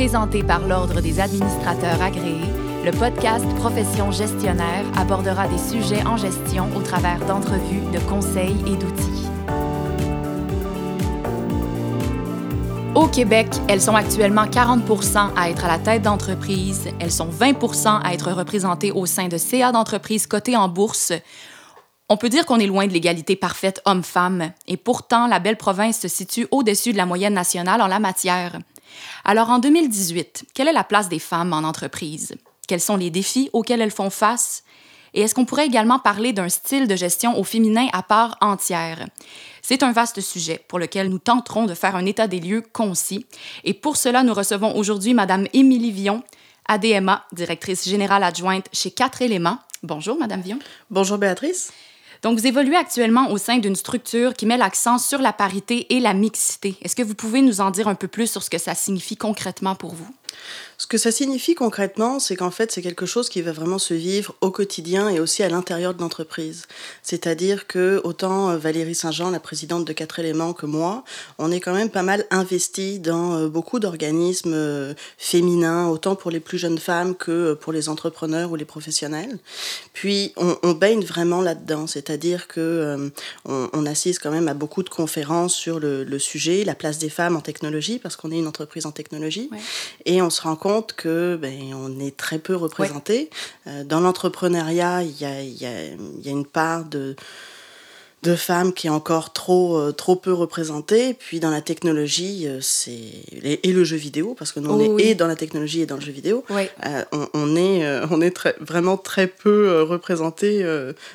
Présenté par l'Ordre des administrateurs agréés, le podcast Profession gestionnaire abordera des sujets en gestion au travers d'entrevues, de conseils et d'outils. Au Québec, elles sont actuellement 40 à être à la tête d'entreprise, elles sont 20 à être représentées au sein de CA d'entreprises cotées en bourse. On peut dire qu'on est loin de l'égalité parfaite homme-femme, et pourtant la belle province se situe au-dessus de la moyenne nationale en la matière. Alors en 2018, quelle est la place des femmes en entreprise? Quels sont les défis auxquels elles font face? Et est-ce qu'on pourrait également parler d'un style de gestion au féminin à part entière? C'est un vaste sujet pour lequel nous tenterons de faire un état des lieux concis. Et pour cela, nous recevons aujourd'hui Madame Émilie Vion, ADMA, directrice générale adjointe chez Quatre éléments. Bonjour, Madame Vion. Bonjour, Béatrice. Donc, vous évoluez actuellement au sein d'une structure qui met l'accent sur la parité et la mixité. Est-ce que vous pouvez nous en dire un peu plus sur ce que ça signifie concrètement pour vous? Ce que ça signifie concrètement, c'est qu'en fait, c'est quelque chose qui va vraiment se vivre au quotidien et aussi à l'intérieur de l'entreprise. C'est-à-dire que autant euh, Valérie Saint-Jean, la présidente de Quatre éléments, que moi, on est quand même pas mal investi dans euh, beaucoup d'organismes euh, féminins, autant pour les plus jeunes femmes que pour les entrepreneurs ou les professionnels. Puis, on, baigne vraiment là-dedans, c'est-à-dire que on, assiste quand même à beaucoup de conférences sur le, sujet, la place des femmes en technologie, parce qu'on est une entreprise en technologie, et on se rend compte que ben, on est très peu représenté. Euh, dans l'entrepreneuriat, il y a, y, a, y a, une part de, de femmes qui est encore trop, euh, trop peu représentée. Puis dans la technologie, euh, c'est et, le jeu vidéo, parce que nous, on est oh et dans la technologie et dans le jeu vidéo, on, on, est, on est très, vraiment très peu représenté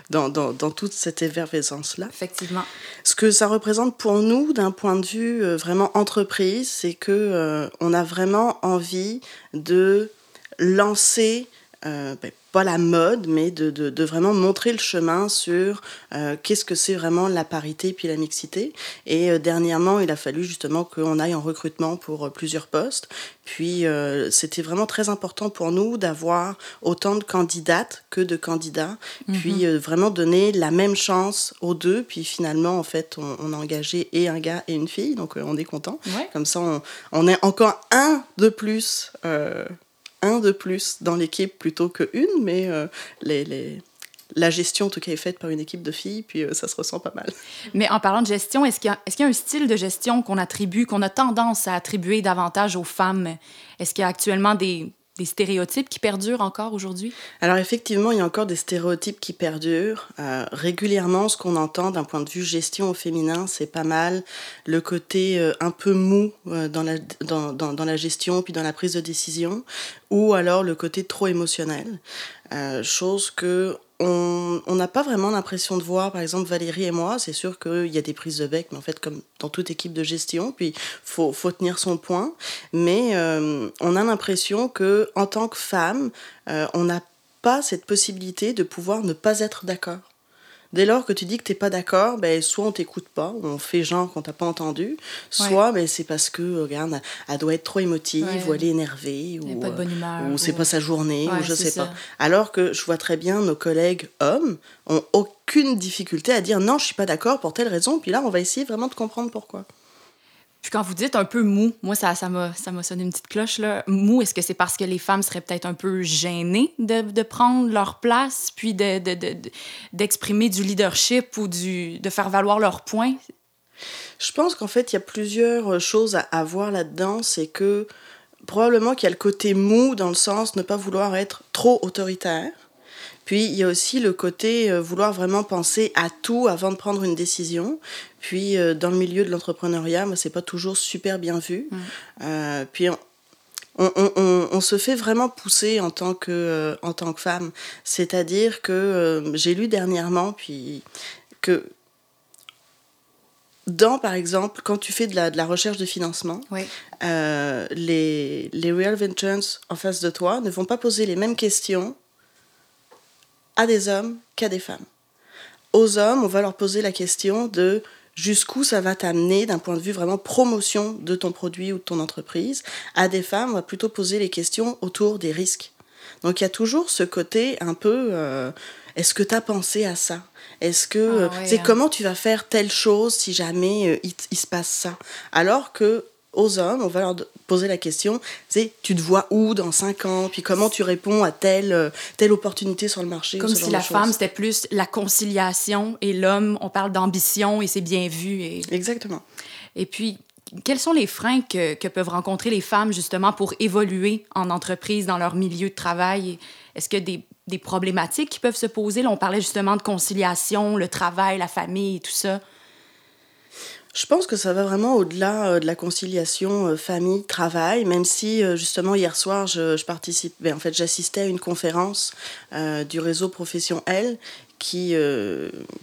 dans, dans, dans, toute cette effervescence-là. Effectivement. Ce que ça représente pour nous, d'un point de vue vraiment entreprise, c'est que on a vraiment envie de lancer euh, ben, pas la mode, mais de, de, vraiment montrer le chemin sur euh, qu'est-ce que c'est vraiment la parité puis la mixité. Et euh, dernièrement, il a fallu justement qu'on aille en recrutement pour plusieurs postes. Puis c'était vraiment très important pour nous d'avoir autant de candidates que de candidats, mhm. puis vraiment donner la même chance aux deux. Puis finalement, en fait, on, a engagé et un gars et une fille, donc on est content. Comme ça, on, on, est encore un de plus un de plus dans l'équipe plutôt qu'une, mais euh, les, les, la gestion, en tout cas, est faite par une équipe de filles, puis euh, ça se ressent pas mal. Mais en parlant de gestion, est-ce qu'il y, a un style de gestion qu'on attribue, qu'on a tendance à attribuer davantage aux femmes? Est-ce qu'il y a actuellement des, des stéréotypes qui perdurent encore aujourd'hui? Alors effectivement, il y a encore des stéréotypes qui perdurent. Euh, régulièrement, ce qu'on entend d'un point de vue gestion au féminin, c'est pas mal le côté euh, un peu mou euh, dans, la, dans, dans, dans, la gestion, puis dans la prise de décision, ou alors le côté trop émotionnel. chose que on n'a pas vraiment l'impression de voir, par exemple, Valérie et moi, c'est sûr qu'il y a des prises de bec, mais en fait, comme dans toute équipe de gestion, puis faut, faut tenir son point. Mais euh, on a l'impression que en tant que femme, euh, on n'a pas cette possibilité de pouvoir ne pas être d'accord. Dès lors que tu dis que tu n'es pas d'accord, ben, soit on t'écoute pas, on fait genre qu'on t'a pas entendu, soit ben, c'est parce que, regarde, elle doit être trop émotive, ou elle est énervée, ou, pas humeur, ou c'est pas sa journée, ou je sais pas. Alors que je vois très bien nos collègues hommes ont aucune difficulté à dire non, je suis pas d'accord pour telle raison, puis là, on va essayer vraiment de comprendre pourquoi. Puis quand vous dites un peu mou, moi, ça, m'a, ça sonné une petite cloche. Là. Mou, est-ce que c'est parce que les femmes seraient peut-être un peu gênées de, de prendre leur place, puis de, de, de, d'exprimer du leadership ou du, de faire valoir leurs points? Je pense qu'en fait, il y a plusieurs choses à, voir là-dedans. C'est que probablement qu'il y a le côté mou dans le sens ne pas vouloir être trop autoritaire. Puis il y a aussi le côté euh, vouloir vraiment penser à tout avant de prendre une décision. Puis euh, dans le milieu de l'entrepreneuriat, c'est pas toujours super bien vu. Mm. Euh, puis on, on, on, on, se fait vraiment pousser en tant que, en tant que femme. C'est-à-dire que j'ai lu dernièrement, puis que dans, par exemple, quand tu fais de la, de la recherche de financement, les, les Real Ventures en face de toi ne vont pas poser les mêmes questions à des hommes qu'à des femmes. Aux hommes, on va leur poser la question de jusqu'où ça va t'amener d'un point de vue vraiment promotion de ton produit ou de ton entreprise. À des femmes, on va plutôt poser les questions autour des risques. Donc il y a toujours ce côté un peu euh, est-ce que tu as pensé à ça? Est-ce que ah c'est hein. comment tu vas faire telle chose si jamais euh, il, il, se passe ça? Alors que aux hommes, on va leur poser la question, c'est tu te vois où dans 5 ans, puis comment tu réponds à telle, euh, telle opportunité sur le marché. Comme si la femme, c'était plus la conciliation et l'homme, on parle d'ambition et c'est bien vu. Et... Exactement. Et puis, quels sont les freins que, que, peuvent rencontrer les femmes justement pour évoluer en entreprise dans leur milieu de travail? Est-ce que des, des problématiques qui peuvent se poser? Là, on parlait justement de conciliation, le travail, la famille et tout ça. Je pense que ça va vraiment au-delà euh, de la conciliation euh, famille-travail, même si euh, justement hier soir, je, je participe, ben, en fait, j'assistais à une conférence du réseau Profession L qui,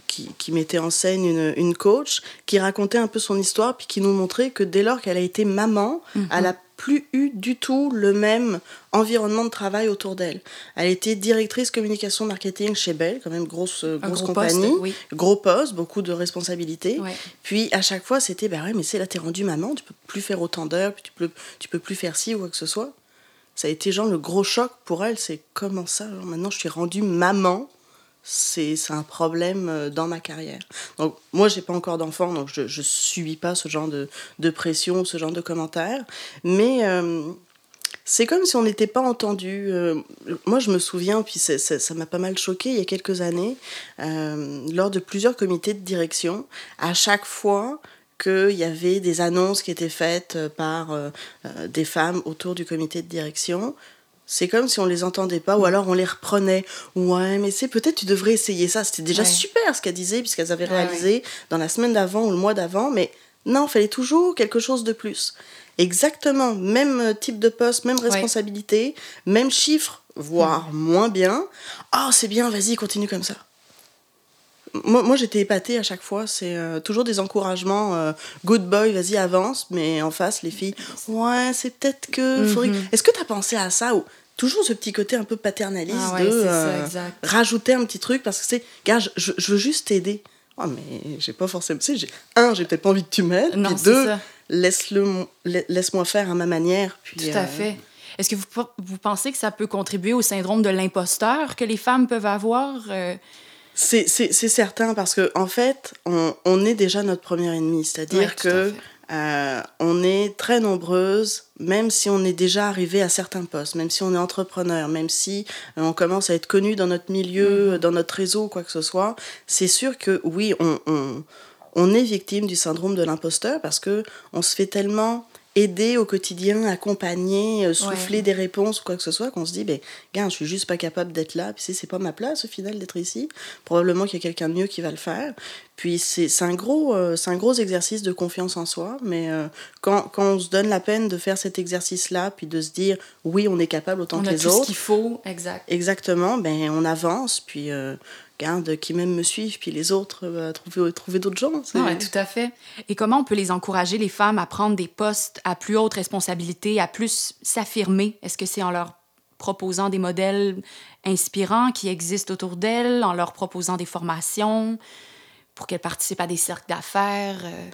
qui, qui, mettait en scène une, une, coach qui racontait un peu son histoire, puis qui nous montrait que dès lors qu'elle a été maman, mm-hmm. elle a plus eu du tout le même environnement de travail autour d'elle. Elle était directrice communication marketing chez Bell, quand même grosse, grosse compagnie, gros poste, beaucoup de responsabilités. Puis à chaque fois, c'était bah ouais, mais c'est là, t'es rendu maman, tu peux plus faire autant d'heures, tu peux, tu peux plus faire ci ou quoi que ce soit. Ça a été genre le gros choc pour elle, c'est comment ça, maintenant je suis rendue maman? C'est un problème euh, dans ma carrière. Donc, moi, j'ai pas encore d'enfant, donc je ne subis pas ce genre de, de, pression ou ce genre de commentaires. Mais euh, c'est comme si on n'était pas entendu. Euh, moi, je me souviens, puis ça m'a pas mal choqué il y a quelques années, lors de plusieurs comités de direction, à chaque fois qu'il y avait des annonces qui étaient faites par des femmes autour du comité de direction, c'est comme si on les entendait pas, ou mm. alors on les reprenait. Ouais, mais c'est peut-être tu devrais essayer ça. C'était déjà super ce qu'elles disaient, puisqu'elles avaient réalisé dans la semaine d'avant ou le mois d'avant, mais non, fallait toujours quelque chose de plus. Exactement, même type de poste, même responsabilité, même chiffre, voire mm. moins bien. Oh, c'est bien, vas-y, continue comme ça moi, moi j'étais épatée à chaque fois. C'est euh, toujours des encouragements. Euh, good boy, vas-y, avance. Mais en face, les filles, ouais, c'est peut-être que. Mhm. Est-ce que tu as pensé à ça ou Toujours ce petit côté un peu paternaliste ah de euh, rajouter un petit truc parce que c'est, gars, je, je, veux juste t'aider. Oh, mais j'ai pas forcément. Tu sais, un, j'ai peut-être pas envie que tu m'aides. Puis deux, laisse-le, laisse-moi faire à ma manière. Puis, Tout à fait. Est-ce que vous, vous pensez que ça peut contribuer au syndrome de l'imposteur que les femmes peuvent avoir? C'est certain parce qu'en en fait, on, on, est déjà notre premier ennemi. C'est-à-dire que euh, on est très nombreuses, même si on est déjà arrivé à certains postes, même si on est entrepreneur, même si euh, on commence à être connu dans notre milieu, mm-hmm. dans notre réseau, quoi que ce soit. C'est sûr que oui, on, on, on est victime du syndrome de l'imposteur parce que on se fait tellement aider au quotidien, accompagner, euh, souffler des réponses ou quoi que ce soit, qu'on se dit, ben, gars, je suis juste pas capable d'être là, puis c'est pas ma place au final d'être ici. Probablement qu'il y a quelqu'un de mieux qui va le faire. Puis c'est un, gros, euh, c'est un gros exercice de confiance en soi, mais euh, quand, quand, on se donne la peine de faire cet exercice-là, puis de se dire, oui, on est capable autant que les autres. On a ce qu'il faut, exact. Exactement, ben, on avance, puis qui même me suivent, puis les autres, euh, trouver, trouver d'autres gens. Oui, tout à fait. Et comment on peut les encourager, les femmes, à prendre des postes à plus haute responsabilité, à plus s'affirmer? Est-ce que c'est en leur proposant des modèles inspirants qui existent autour d'elles, en leur proposant des formations pour qu'elles participent à des cercles d'affaires? Euh?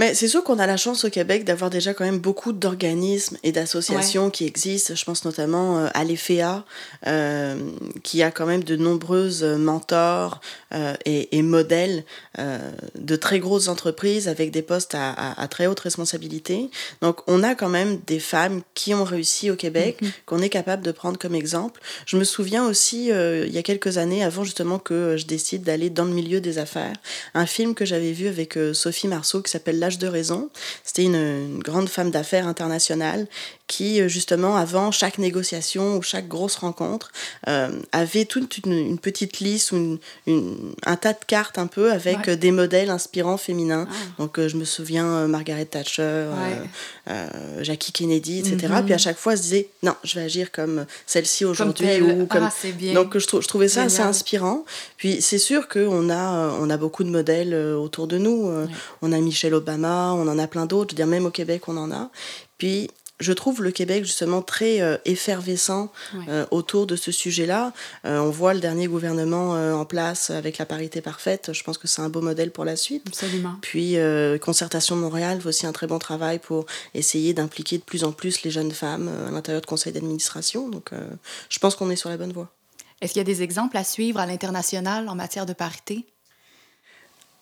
Mais c'est sûr qu'on a la chance au Québec d'avoir déjà quand même beaucoup d'organismes et d'associations qui existent. Je pense notamment euh, à l'EFEA, euh, qui a quand même de nombreuses mentors euh, et, et, modèles euh, de très grosses entreprises avec des postes à, à, à, très haute responsabilité. Donc on a quand même des femmes qui ont réussi au Québec, mm-hmm. qu'on est capable de prendre comme exemple. Je me souviens aussi, euh, il y a quelques années, avant justement que je décide d'aller dans le milieu des affaires, un film que j'avais vu avec Sophie Marceau qui s'appelle De raison. C'était une, grande femme d'affaires internationale qui, justement, avant chaque négociation ou chaque grosse rencontre, euh, avait toute une, une, petite liste ou une, une un tas de cartes un peu avec ouais. des modèles inspirants féminins. Ah. Donc euh, je me souviens euh, Margaret Thatcher, ouais. euh, Jackie Kennedy, etc. Mm -hmm. Puis à chaque fois, je disais non, je vais agir comme celle-ci aujourd'hui ou comme. Ah, bien. Donc je, je, trouvais ça Génial. assez inspirant. Puis c'est sûr qu'on a on a beaucoup de modèles autour de nous. Ouais. On a Michelle Obama, on en a plein d'autres. Je veux dire même au Québec, on en a. Puis je trouve le Québec justement très euh, effervescent ouais. euh, autour de ce sujet-là. Euh, on voit le dernier gouvernement en place avec la parité parfaite. Je pense que c'est un beau modèle pour la suite. Absolument. Puis Concertation de Montréal fait aussi un très bon travail pour essayer d'impliquer de plus en plus les jeunes femmes à l'intérieur de conseils d'administration. Donc je pense qu'on est sur la bonne voie. Est-ce qu'il y a des exemples à suivre à l'international en matière de parité?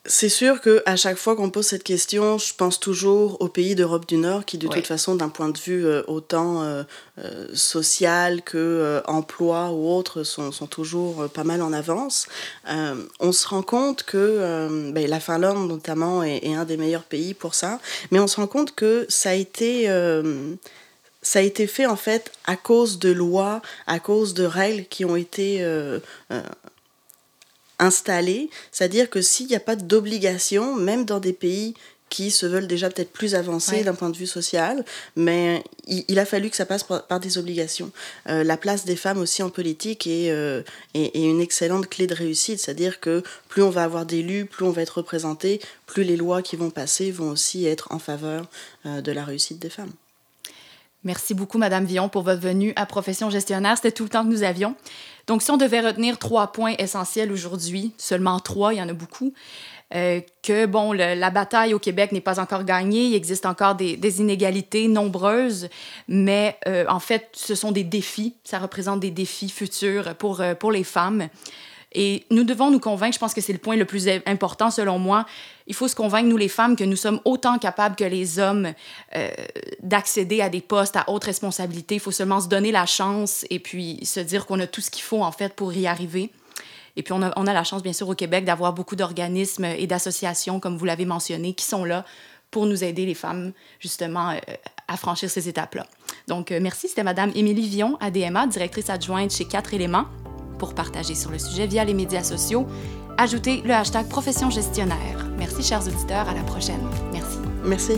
C'est sûr que à chaque fois qu'on pose cette question, je pense toujours aux pays d'Europe du Nord qui, de toute façon, d'un point de vue euh, autant euh, euh, social que emploi ou autre, sont, sont toujours pas mal en avance. on se rend compte que ben, la Finlande, notamment, est, est, un des meilleurs pays pour ça, mais on se rend compte que ça a été ça a été fait en fait à cause de lois, à cause de règles qui ont été installé, c'est-à-dire que s'il n'y a pas d'obligation, même dans des pays qui se veulent déjà peut-être plus avancés d'un point de vue social, mais il, a fallu que ça passe par, des obligations. Euh, la place des femmes aussi en politique est, euh, est, une excellente clé de réussite, c'est-à-dire que plus on va avoir d'élus, plus on va être représenté, plus les lois qui vont passer vont aussi être en faveur euh, de la réussite des femmes. Merci beaucoup, Madame Villon, pour votre venue à Profession gestionnaire. C'était tout le temps que nous avions. Donc, si on devait retenir trois points essentiels aujourd'hui, seulement trois, il y en a beaucoup, euh, que bon, la bataille au Québec n'est pas encore gagnée, il existe encore des, inégalités nombreuses, mais euh, en fait, ce sont des défis, ça représente des défis futurs pour, euh, pour les femmes. Et nous devons nous convaincre, je pense que c'est le point le plus important selon moi, il faut se convaincre, nous les femmes, que nous sommes autant capables que les hommes euh, d'accéder à des postes, à haute responsabilité. Il faut seulement se donner la chance et puis se dire qu'on a tout ce qu'il faut en fait pour y arriver. Et puis on a, on a la chance, bien sûr, au Québec d'avoir beaucoup d'organismes et d'associations, comme vous l'avez mentionné, qui sont là pour nous aider, les femmes, justement, euh, à franchir ces étapes-là. Donc, euh, merci. C'était Madame Émilie Vion, ADMA, directrice adjointe chez Quatre éléments pour partager sur le sujet via les médias sociaux. Ajoutez le hashtag profession gestionnaire. Merci, chers auditeurs. À la prochaine. Merci. Merci.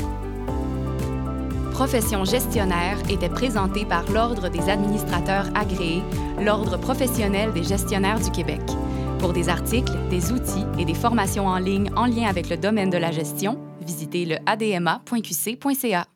Profession gestionnaire était présentée par l'Ordre des administrateurs agréés, l'Ordre professionnel des gestionnaires du Québec. Pour des articles, des outils et des formations en ligne en lien avec le domaine de la gestion, visitez le adma.qc.ca.